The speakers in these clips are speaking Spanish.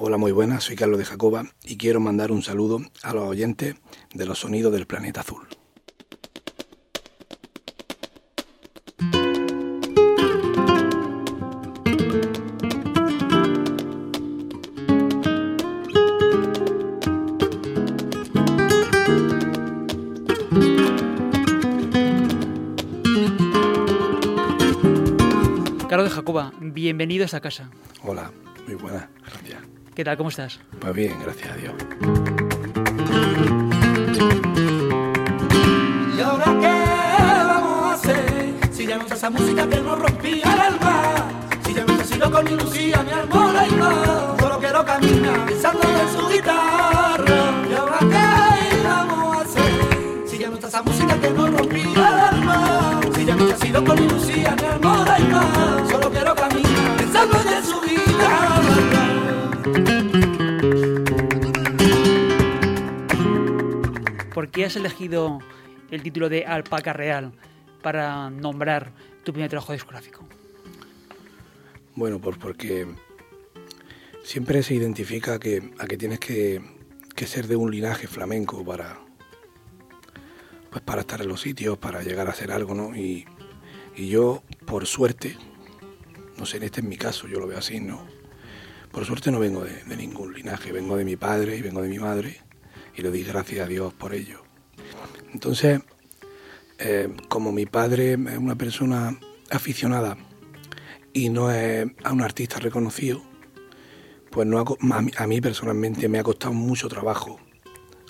Hola, muy buenas, soy Carlos de Jacoba y quiero mandar un saludo a los oyentes de los sonidos del planeta azul. Carlos de Jacoba, bienvenido a esta casa. Hola, muy buenas, gracias. ¿Qué tal? ¿Cómo estás? Pues bien, gracias a Dios. ¿Y ahora qué vamos a hacer? Si ya no está esa música que nos rompía el alma. Si ya no sido con mi Lucía, mi amor, y más. Solo quiero caminar pensando en su guitarra. ¿Y ahora qué vamos a hacer? Si ya no está esa música que nos rompía el alma. Si ya no sido con mi Lucía, mi amor, y más. Solo quiero caminar pensando en su guitarra. Qué has elegido el título de Alpaca Real para nombrar tu primer trabajo discográfico? Bueno, pues porque siempre se identifica que, a que tienes que, que ser de un linaje flamenco para, pues para estar en los sitios, para llegar a hacer algo, ¿no? Y, y yo, por suerte, no sé, en este es mi caso, yo lo veo así, ¿no? Por suerte no vengo de, de ningún linaje, vengo de mi padre y vengo de mi madre y le doy gracias a Dios por ello. Entonces, eh, como mi padre es una persona aficionada y no es a un artista reconocido, pues no a mí personalmente me ha costado mucho trabajo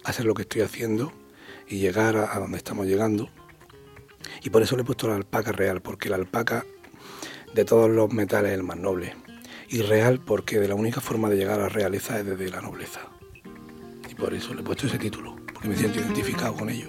hacer lo que estoy haciendo y llegar a, a donde estamos llegando. Y por eso le he puesto la alpaca real, porque la alpaca de todos los metales es el más noble. Y real porque de la única forma de llegar a la realeza es desde la nobleza. Y por eso le he puesto ese título, porque me siento identificado con ello.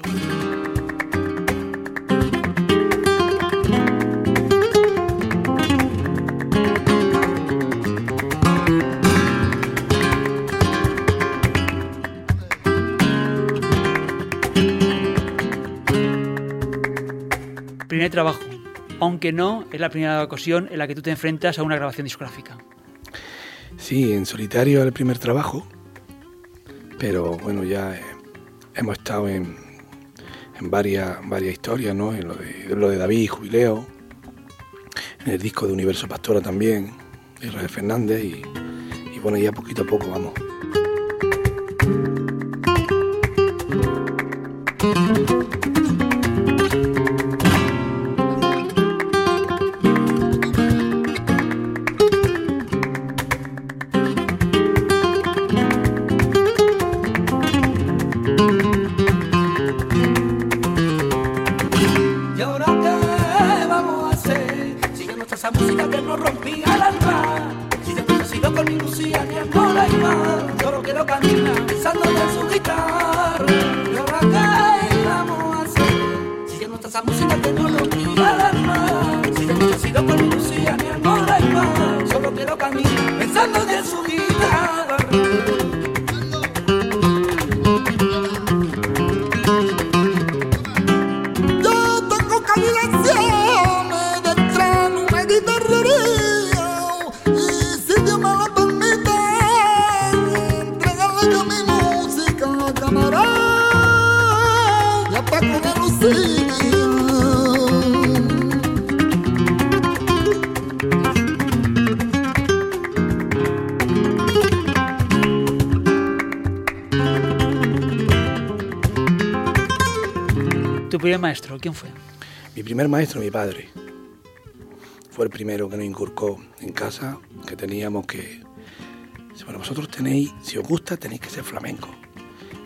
Primer trabajo, aunque no es la primera ocasión en la que tú te enfrentas a una grabación discográfica. Sí, en solitario el primer trabajo, pero bueno, ya hemos estado en, en varias, varias historias, ¿no? En lo de, lo de David, Jubileo, en el disco de Universo Pastora también, de Israel Fernández, y, y bueno, ya poquito a poco vamos. Primer maestro, mi padre, fue el primero que nos inculcó en casa que teníamos que... Bueno, vosotros tenéis, si os gusta, tenéis que ser flamenco.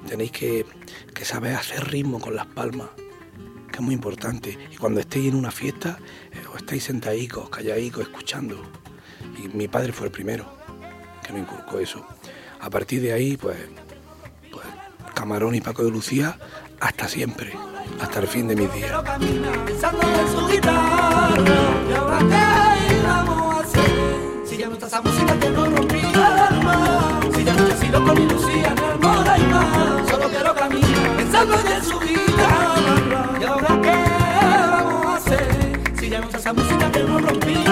Tenéis que, que saber hacer ritmo con las palmas, que es muy importante. Y cuando estéis en una fiesta, eh, os estáis sentadicos, calladicos, escuchando. Y mi padre fue el primero. que me inculcó eso. A partir de ahí, pues, pues Camarón y Paco de Lucía, hasta siempre, hasta el fin de mis días. Pensando en su guitarra. ¿Y ahora qué vamos a hacer? Si ya no está esa música que nos rompía el alma. Si ya no te sigo con mi Lucía, mi hermana y más. Solo quiero caminar pensando en su guitarra. ¿Y ahora qué vamos a hacer? Si ya no está esa música que nos rompía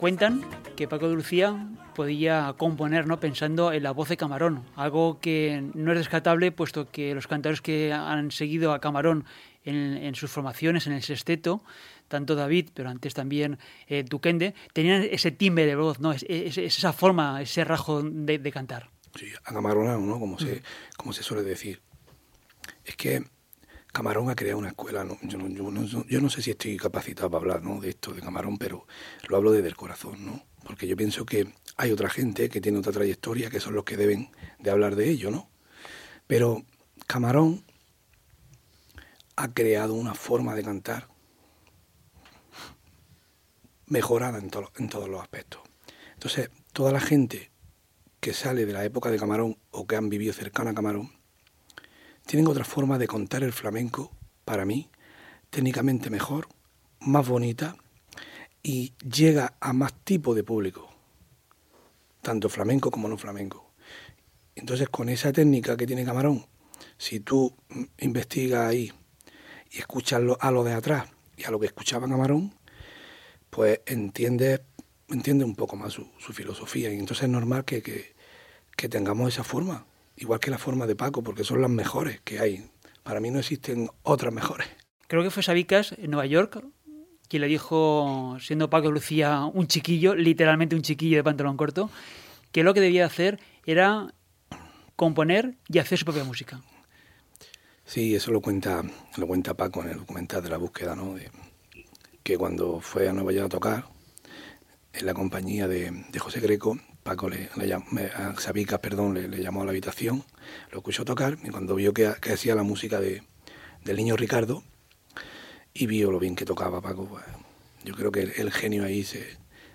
Cuentan que Paco de Lucía podía componer ¿no? pensando en la voz de Camarón, algo que no es descartable puesto que los cantadores que han seguido a Camarón en, en sus formaciones, en el sexteto, tanto David, pero antes también eh, Duquende, tenían ese timbre de voz, ¿no? es, es- es esa forma, ese rajo de, de cantar. Sí, acamaronado, ¿no? Como se, como se suele decir. Es que Camarón ha creado una escuela, ¿no? Yo, no, yo no- yo no sé si estoy capacitado para hablar de esto de Camarón, pero lo hablo desde el corazón, ¿no? Porque yo pienso que hay otra gente que tiene otra trayectoria que son los que deben de hablar de ello, ¿no? Pero Camarón ha creado una forma de cantar mejorada en, to- en todos los aspectos. Entonces, toda la gente que sale de la época de Camarón o que han vivido cercana a Camarón, tienen otra forma de contar el flamenco, para mí, técnicamente mejor, más bonita y llega a más tipo de público, tanto flamenco como no flamenco. Entonces, con esa técnica que tiene Camarón, si tú investigas ahí y escuchas a lo de atrás y a lo que escuchaba Camarón, pues entiendes entiende un poco más su, filosofía. Y entonces es normal que tengamos esa forma, igual que la forma de Paco, porque son las mejores que hay. Para mí no existen otras mejores. Creo que fue Sabicas en Nueva York quien le dijo, siendo Paco Lucía un chiquillo, literalmente un chiquillo de pantalón corto, que lo que debía hacer era componer y hacer su propia música. Sí, eso lo cuenta, lo cuenta Paco en el documental de la búsqueda, ¿no? De- que cuando fue a Nueva York a tocar, en la compañía de, de José Greco, Paco le, le llam- a Sabicas, perdón, le, le llamó a la habitación, lo escuchó tocar, y cuando vio que, que hacía la música de, del niño Ricardo, y vio lo bien que tocaba Paco, pues, yo creo que el, el genio ahí se,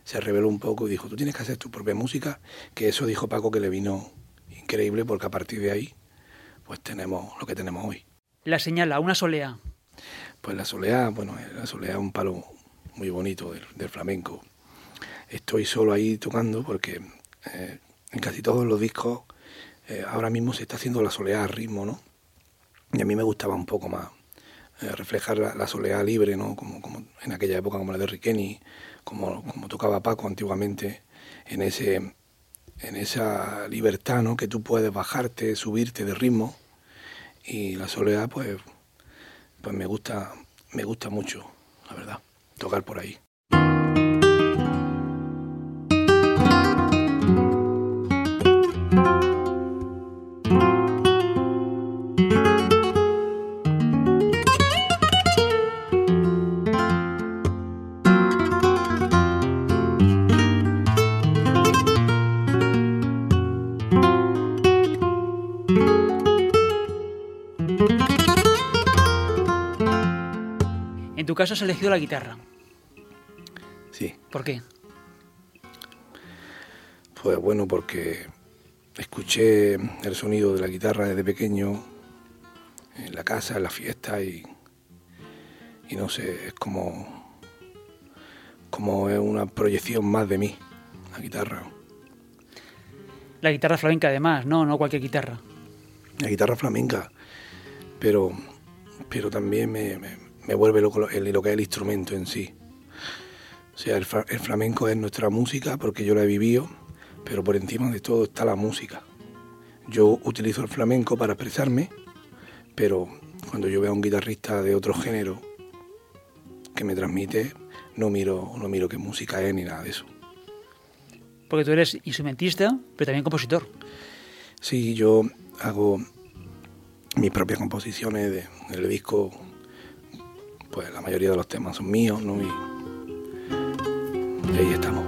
se reveló un poco y dijo, tú tienes que hacer tu propia música, que eso dijo Paco que le vino increíble, porque a partir de ahí, pues tenemos lo que tenemos hoy. La señala, una solea. Pues la soleá, bueno, la soleá es un palo muy bonito del, del flamenco. Estoy solo ahí tocando porque eh, en casi todos los discos eh, ahora mismo se está haciendo la soleá a ritmo, ¿no? Y a mí me gustaba un poco más eh, reflejar la, la libre, ¿no? Como, como en aquella época como la de Riqueni, como, como tocaba Paco antiguamente, en ese en esa libertad, ¿no? Que tú puedes bajarte, subirte de ritmo y la soleá, pues pues me gusta, me gusta mucho, la verdad, tocar por ahí. Caso has elegido la guitarra. Sí, ¿Por qué? pues bueno, porque escuché el sonido de la guitarra desde pequeño en la casa, en la fiesta y, y no sé, es como, como es una proyección más de mí, la guitarra. La guitarra flamenca además, no, no cualquier guitarra. la guitarra flamenca, pero, pero también me, me- me vuelve loco el- lo que es el instrumento en sí. O sea, el, el flamenco es nuestra música porque yo la he vivido, pero por encima de todo está la música. Yo utilizo el flamenco para expresarme, pero cuando yo veo a un guitarrista de otro género que me transmite, no miro, no miro qué música es ni nada de eso. Porque tú eres instrumentista, pero también compositor. Sí, yo hago mis propias composiciones de- del disco pues la mayoría de los temas son míos, ¿no? Y, ahí estamos.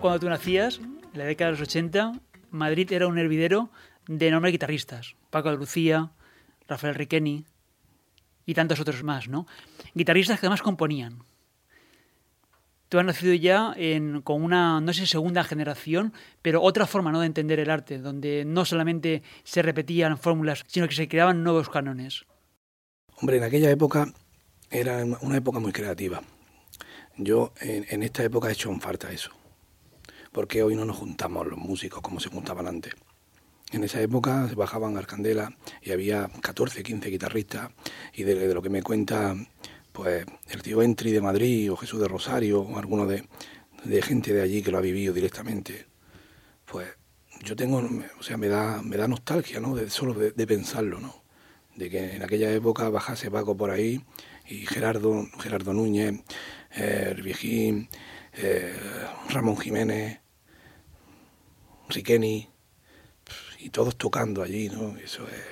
Cuando tú nacías, en la década de los 80, Madrid era un hervidero de enormes guitarristas. Paco de Lucía, Rafael Riqueni y tantos otros más, ¿no? Guitarristas que además componían. Tú has nacido ya con una, no sé, segunda generación, pero otra forma ¿no? de entender el arte, donde no solamente se repetían fórmulas, sino que se creaban nuevos cánones. Hombre, en aquella época era una época muy creativa. Yo en, en esta época he hecho en falta eso. Porque hoy no nos juntamos los músicos como se juntaban antes. En esa época se bajaban Arcandela y había 14, 15 guitarristas y de, lo que me cuenta pues el tío Entry de Madrid o Jesús de Rosario o alguno de, de gente de allí que lo ha vivido directamente, pues yo tengo, o sea, me da, me da nostalgia, ¿no? De, solo de, de pensarlo, ¿no? De que en aquella época bajase Paco por ahí y Gerardo, Gerardo Núñez, eh, el Viejín, eh, Ramón Jiménez, Riqueni, y todos tocando allí, ¿no? Eso, es,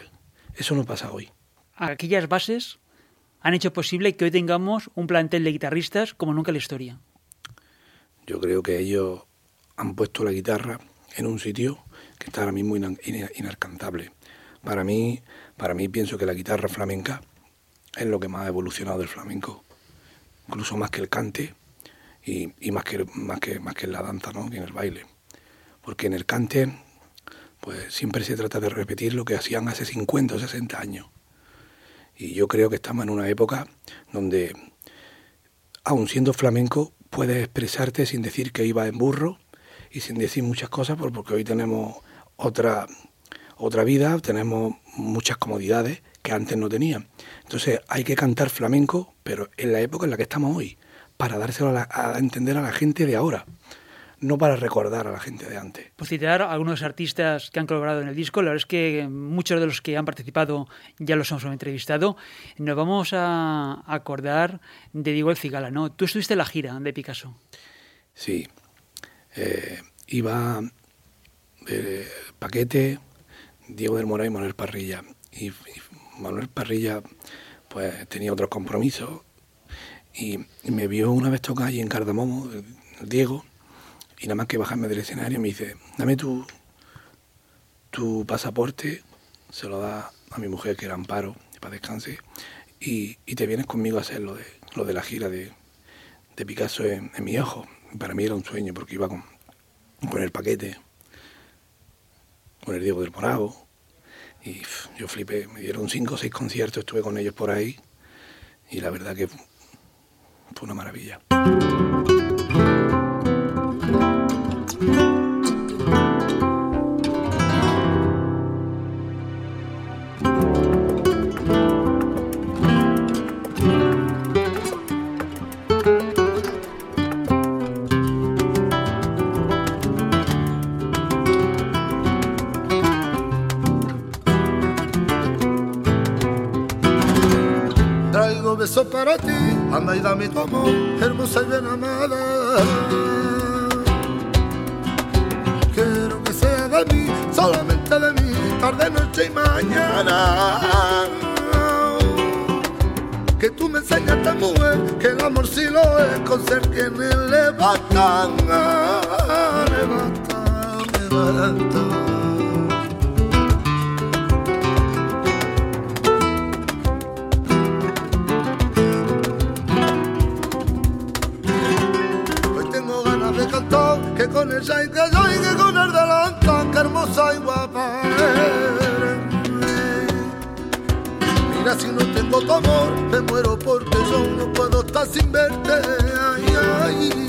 eso no pasa hoy. Aquellas bases han hecho posible que hoy tengamos un plantel de guitarristas como nunca en la historia. Yo creo que ellos han puesto la guitarra en un sitio que está ahora mismo ina- ina- inalcanzable. Para mí, para mí pienso que la guitarra flamenca es lo que más ha evolucionado del flamenco, incluso más que el cante y, y más, que, más, que, más que en la danza, ¿no? que en el baile. Porque en el cante, pues siempre se trata de repetir lo que hacían hace 50 o 60 años. Y yo creo que estamos en una época donde, aun siendo flamenco, puedes expresarte sin decir que iba en burro y sin decir muchas cosas, por- porque hoy tenemos otra, otra vida, tenemos muchas comodidades que antes no tenían. Entonces hay que cantar flamenco, pero en la época en la que estamos hoy, para dárselo a, la- a entender a la gente de ahora, no para recordar a la gente de antes. Por citar a algunos artistas que han colaborado en el disco, la verdad es que muchos de los que han participado ya los hemos entrevistado. Nos vamos a acordar de Diego El Cigala, ¿no? Tú estuviste en la gira de Picasso. Sí. Eh, iba eh, Paquete, Diego del Moral y Manuel Parrilla. Y, y Manuel Parrilla pues tenía otros compromisos y, me vio una vez tocar allí en Cardamomo, el, Diego, y nada más que bajarme del escenario me dice, dame tu, tu pasaporte, se lo da a mi mujer que era Amparo, para descanse, y, y te vienes conmigo a hacer lo de, lo de la gira de, de Picasso en, mi ojo. Para mí era un sueño porque iba con, con el paquete, con el Diego del Morado. Y yo flipé, me dieron cinco o seis conciertos, estuve con ellos por ahí. Y la verdad que fue una maravilla. Dame tu hermosa y bien amada. Quiero que sea de mí, solamente de mí, tarde, noche y mañana. Que tú me enseñaste, mujer, que el amor sí lo es, con ser quienes le bastan. Le bastan, le bastan. Que con el shine que yo y que con el delantal, que hermosa y guapa. Mira si no tengo tu amor, me muero porque yo no puedo estar sin verte. Ay. Ay,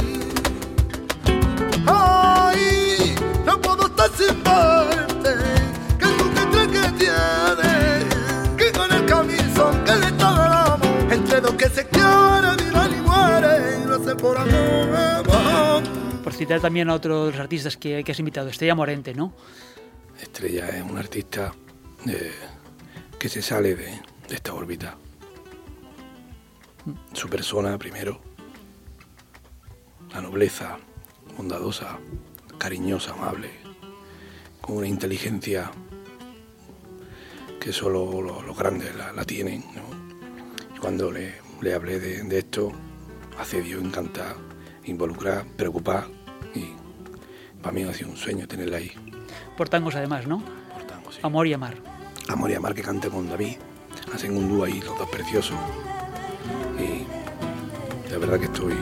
citar también a otro de los artistas que, has invitado, Estrella Morente, ¿no? Estrella es un artista eh, que se sale de, de esta órbita. Su persona, primero, la nobleza, bondadosa, cariñosa, amable, con una inteligencia que solo lo- los grandes la, tienen. ¿no? Cuando le, le hablé de, de esto, accedió encantar, involucrar, preocupar y para mí ha sido un sueño tenerla ahí. Por tangos además, ¿no? por tango, sí. Amor y amar. Amor y Amar que cante con David. Hacen un dúo ahí, los dos preciosos. Y de verdad que estoy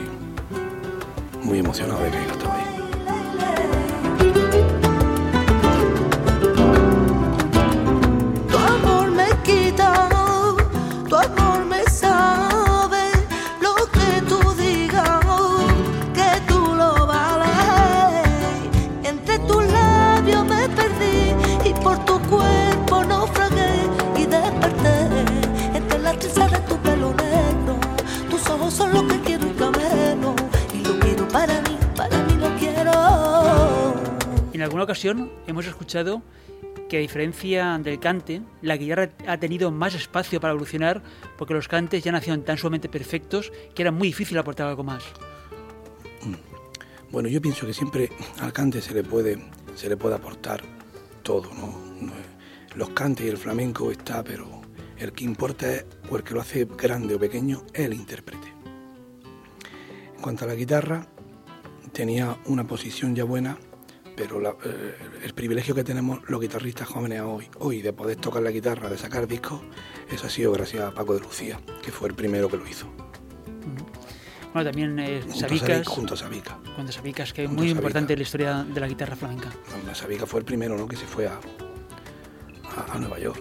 muy emocionado de que haya estado ahí. Alguna ocasión hemos escuchado que a diferencia del cante, la guitarra ha tenido más espacio para evolucionar porque los cantes ya nacieron tan sumamente perfectos que era muy difícil aportar algo más. Bueno, yo pienso que siempre al cante se le puede, se le puede aportar todo, ¿no? Los cantes y el flamenco está, pero el que importa es, o el que lo hace grande o pequeño, es el intérprete. En cuanto a la guitarra, tenía una posición ya buena pero la- eh, el privilegio que tenemos los guitarristas jóvenes hoy, hoy de poder tocar la guitarra, de sacar discos, eso ha sido gracias a Paco de Lucía, que fue el primero que lo hizo. Bueno, también eh, Junto a Sabicas, Sabica, junto a Sabicas, que es muy importante en la historia de la guitarra flamenca. No, Sabica fue el primero ¿no? que se fue a, a, a Nueva York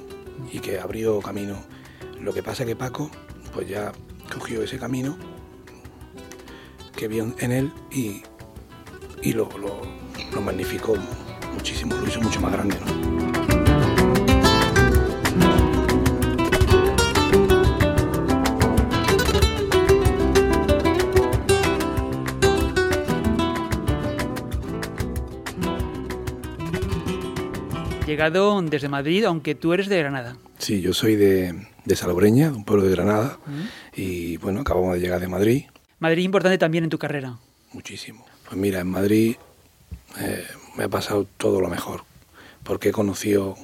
y que abrió camino. Lo que pasa es que Paco pues ya cogió ese camino que vio en él y, y lo, lo, lo magnificó muchísimo, lo hizo mucho más grande. ¿no? Llegado desde Madrid, aunque tú eres de Granada. Sí, yo soy de, de Salobreña, de un pueblo de Granada, y bueno, acabamos de llegar de Madrid, Madrid importante también en tu carrera. muchísimo. Pues mira, en Madrid eh, me ha pasado todo lo mejor, porque he conocido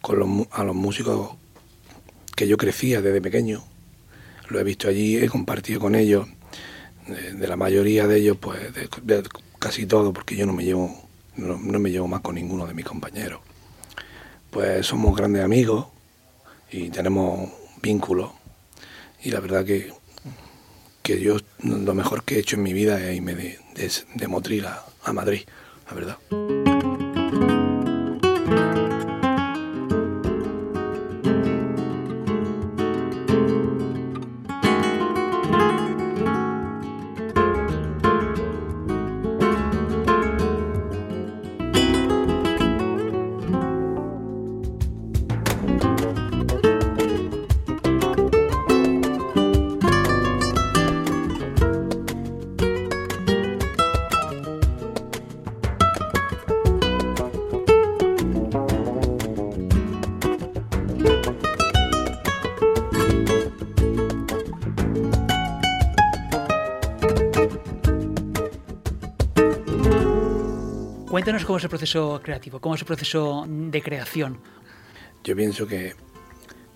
con los a los músicos que yo crecía desde pequeño, lo he visto allí, he compartido con ellos, de, la mayoría de ellos, pues casi todo, porque yo no me llevo, no, no me llevo más con ninguno de mis compañeros. Pues somos grandes amigos y tenemos vínculos, y la verdad que que yo lo mejor que he hecho en mi vida es irme de, de, Motril a Madrid, la verdad. Cuéntanos cómo es el proceso creativo, cómo es el proceso de creación. Yo pienso que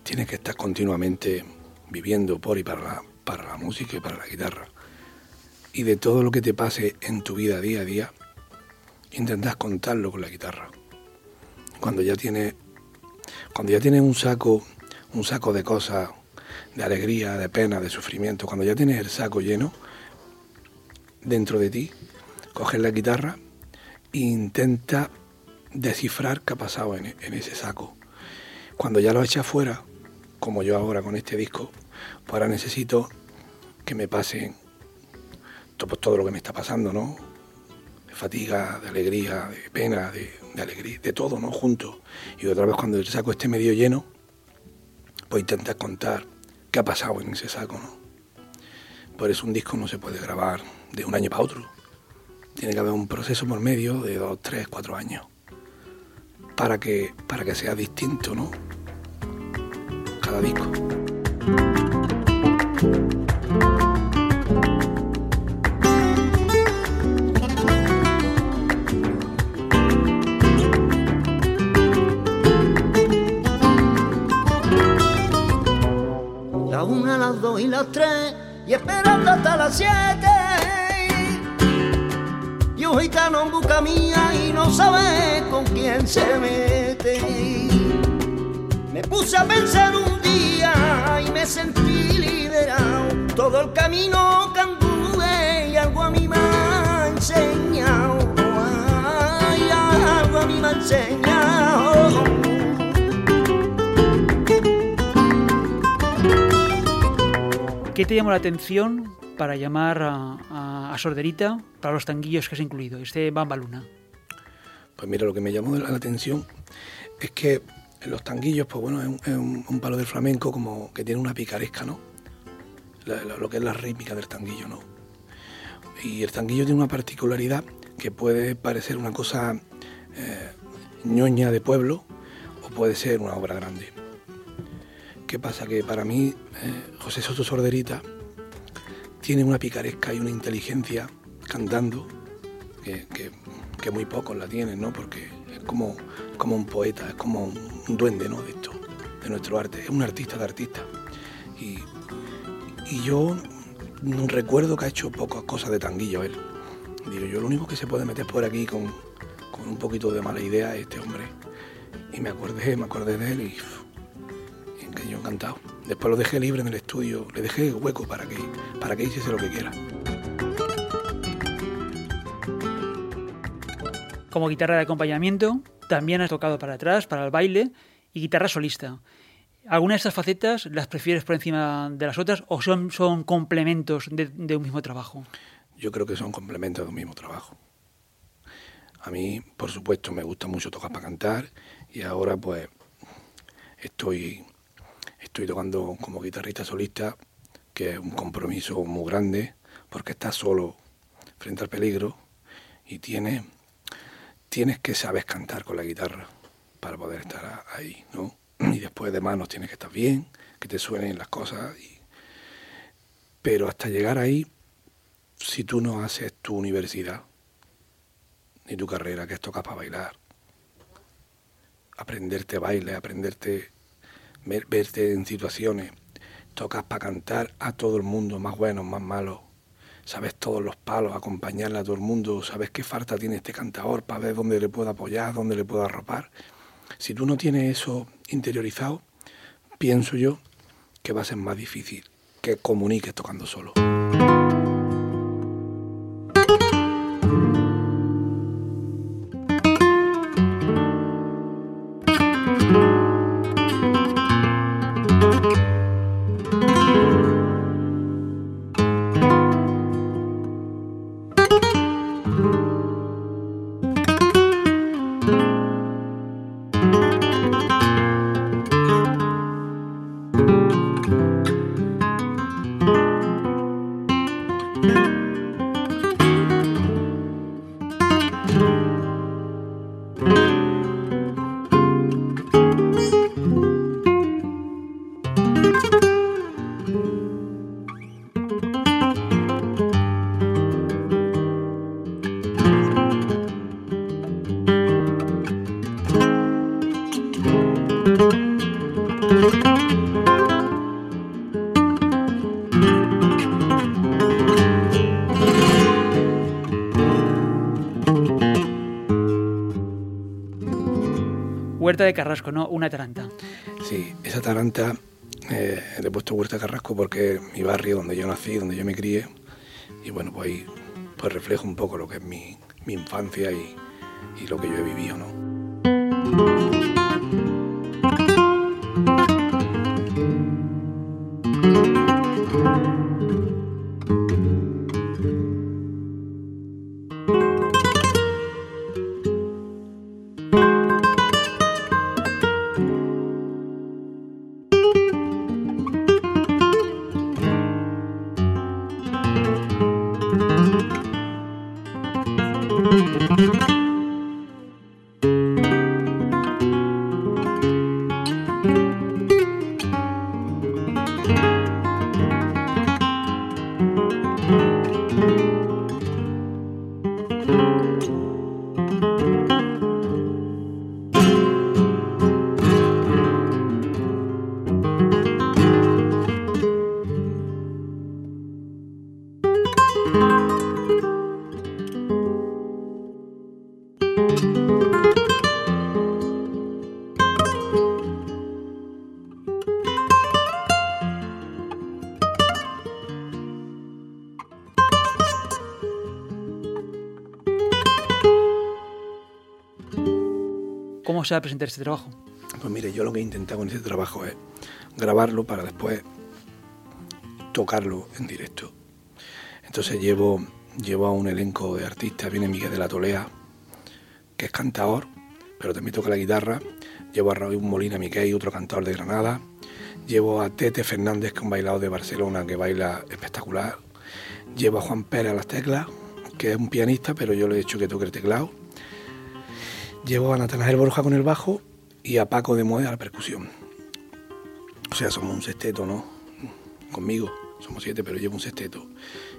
tienes que estar continuamente viviendo por y para la, para la música y para la guitarra. Y de todo lo que te pase en tu vida día a día, intentas contarlo con la guitarra. Cuando ya tienes, cuando ya tienes un saco, un saco de cosas, de alegría, de pena, de sufrimiento, cuando ya tienes el saco lleno dentro de ti, coges la guitarra intenta descifrar qué ha pasado en, ese saco. Cuando ya lo echas fuera, como yo ahora con este disco, pues ahora necesito que me pasen pues todo lo que me está pasando, ¿no? De fatiga, de alegría, de pena, de, de alegría, de todo, ¿no? Junto. Y otra vez cuando el saco esté medio lleno, pues intentas contar qué ha pasado en ese saco, ¿no? Por eso un disco no se puede grabar de un año para otro. Tiene que haber un proceso por medio de dos, tres, cuatro años para que, para que sea distinto, ¿no? Cada disco. La una, las dos y las tres, y esperando hasta las siete. Gitano en busca mía y no sabe con quién se mete. Me puse a pensar un día y me sentí liberado. Todo el camino que y algo a mí me ha enseñado. Ay, algo a mí me ha enseñado. ¿Qué te llamó la atención para llamar a, a- Sorderita para los tanguillos que has incluido, este Bamba Luna? Pues mira, lo que me llamó la atención es que los tanguillos, pues bueno, es un, palo del flamenco como que tiene una picaresca, ¿no? Lo que es la rítmica del tanguillo, ¿no? Y el tanguillo tiene una particularidad que puede parecer una cosa eh, ñoña de pueblo o puede ser una obra grande. ¿Qué pasa? Que para mí eh, José Soto Sorderita tiene una picaresca y una inteligencia cantando que, muy pocos la tienen, ¿no? Porque es como, como un poeta, es como un, duende, ¿no? De esto, de nuestro arte. Es un artista de artistas. Y, y yo no recuerdo que ha hecho pocas cosas de tanguillo él. Digo, yo lo único que se puede meter por aquí con, con un poquito de mala idea este hombre. Y me acordé, me acordé de él y, y que yo encantado. Después lo dejé libre en el estudio, le dejé hueco para que, para que hiciese lo que quiera. Como guitarra de acompañamiento, también has tocado para atrás, para el baile y guitarra solista. ¿Alguna de estas facetas las prefieres por encima de las otras o son, son complementos de, de un mismo trabajo? Yo creo que son complementos de un mismo trabajo. A mí, por supuesto, me gusta mucho tocar para cantar y ahora pues estoy, estoy tocando como guitarrista solista, que es un compromiso muy grande porque estás solo frente al peligro y tienes, tienes que saber cantar con la guitarra para poder estar ahí, ¿no? Y después de manos tienes que estar bien, que te suenen las cosas. Pero hasta llegar ahí, si tú no haces tu universidad, ni tu carrera, que es tocar para bailar, aprenderte baile, aprenderte, ver- verte en situaciones, tocas para cantar a todo el mundo, más buenos, más malos, sabes todos los palos, acompañarle a todo el mundo, sabes qué falta tiene este cantador para ver dónde le puedo apoyar, dónde le puedo arropar. Si tú no tienes eso interiorizado, pienso yo que va a ser más difícil que comuniques tocando solo. Carrasco, no una taranta. Sí, esa taranta eh, le he puesto Huerta Carrasco porque es mi barrio donde yo nací, donde yo me crié. Y bueno, pues ahí pues reflejo un poco lo que es mi, mi infancia y, y lo que yo he vivido, ¿no? Se a presentar este trabajo? Pues mire, yo lo que he intentado con este trabajo es grabarlo para después tocarlo en directo. Entonces llevo, llevo a un elenco de artistas, viene Miguel de la Tolea, que es cantador, pero también toca la guitarra. Llevo a Raúl Molina Miquel, otro cantador de Granada. Llevo a Tete Fernández, que es un bailador de Barcelona que baila espectacular. Llevo a Juan Pérez a las teclas, que es un pianista, pero yo le he hecho que toque el teclado. Llevo a Natanael Borja con el bajo y a Paco de Moe a la percusión. O sea, somos un sexteto, ¿no? Conmigo, somos siete, pero llevo un sexteto.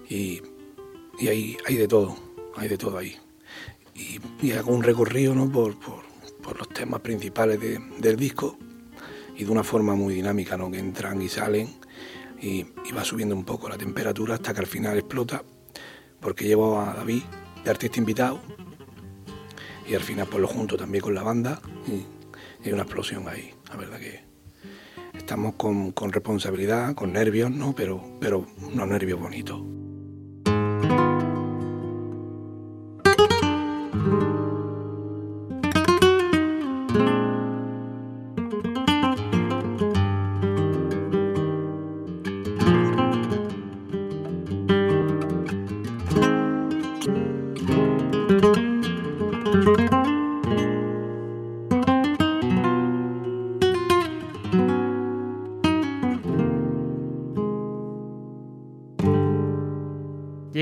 Y, y hay, hay de todo, hay de todo ahí. Y, hago un recorrido, ¿no? Por, por, los temas principales de- del disco y de una forma muy dinámica, ¿no? Que entran y salen y, y va subiendo un poco la temperatura hasta que al final explota, porque llevo a David de artista invitado y al final pues lo junto también con la banda y, hay una explosión ahí. La verdad que estamos con, con responsabilidad, con nervios, ¿no? Pero, pero unos nervios bonitos.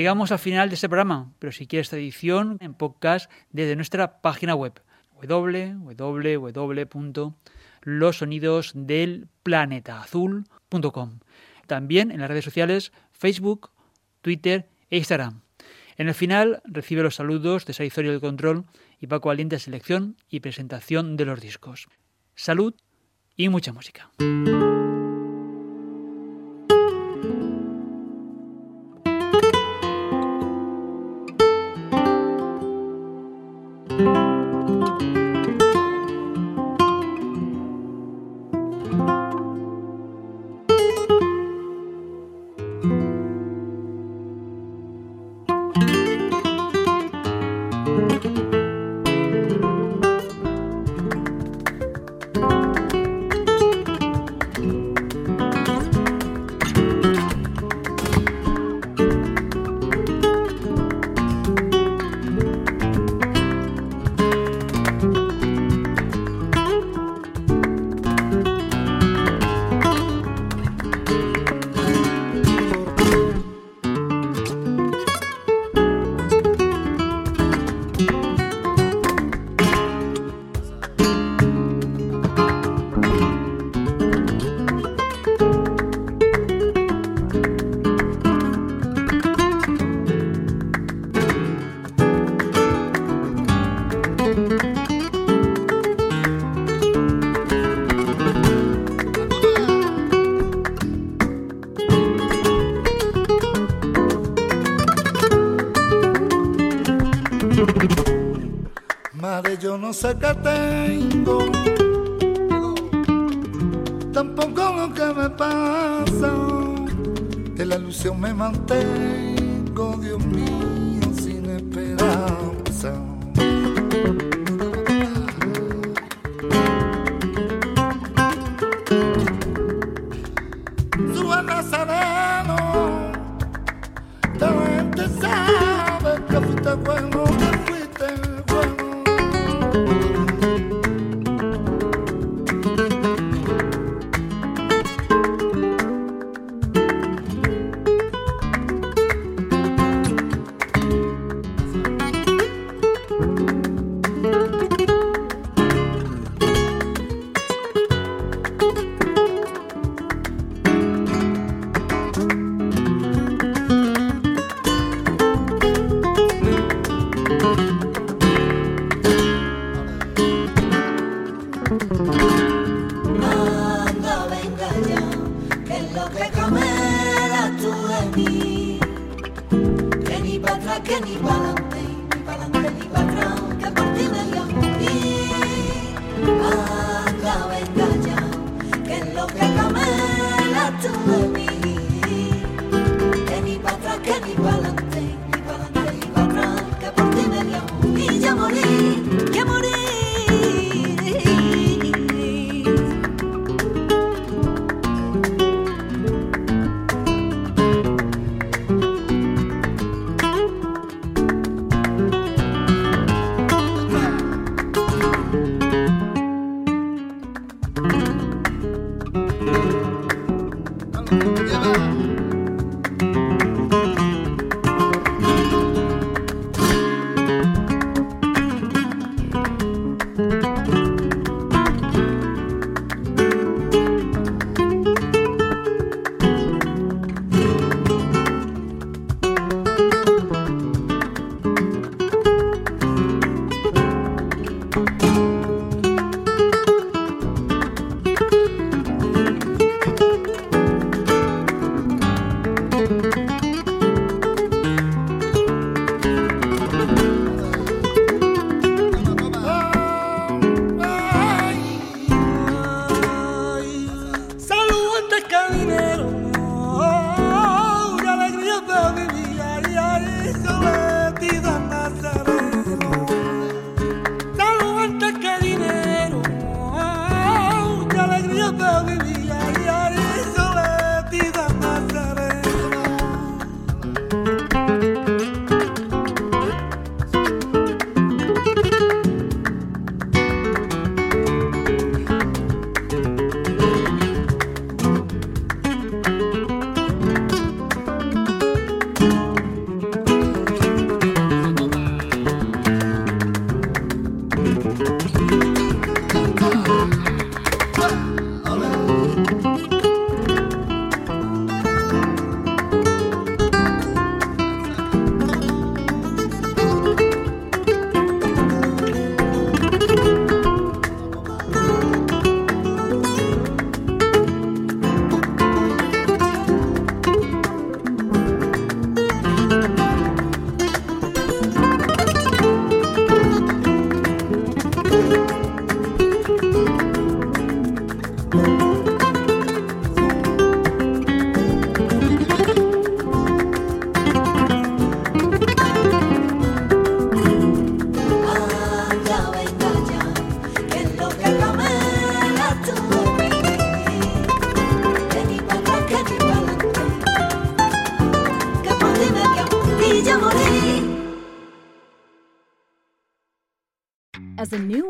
Llegamos al final de este programa, pero si quieres esta edición en podcast desde nuestra página web www.losonidosdelplanetaazul.com. También en las redes sociales Facebook, Twitter e Instagram. En el final recibe los saludos de Saizorio del Control y Paco Aliente selección y presentación de los discos. Salud y mucha música. No sé qué tengo, tampoco lo que me pasa. De la ilusión me mantengo, Dios mío, sin esperanza.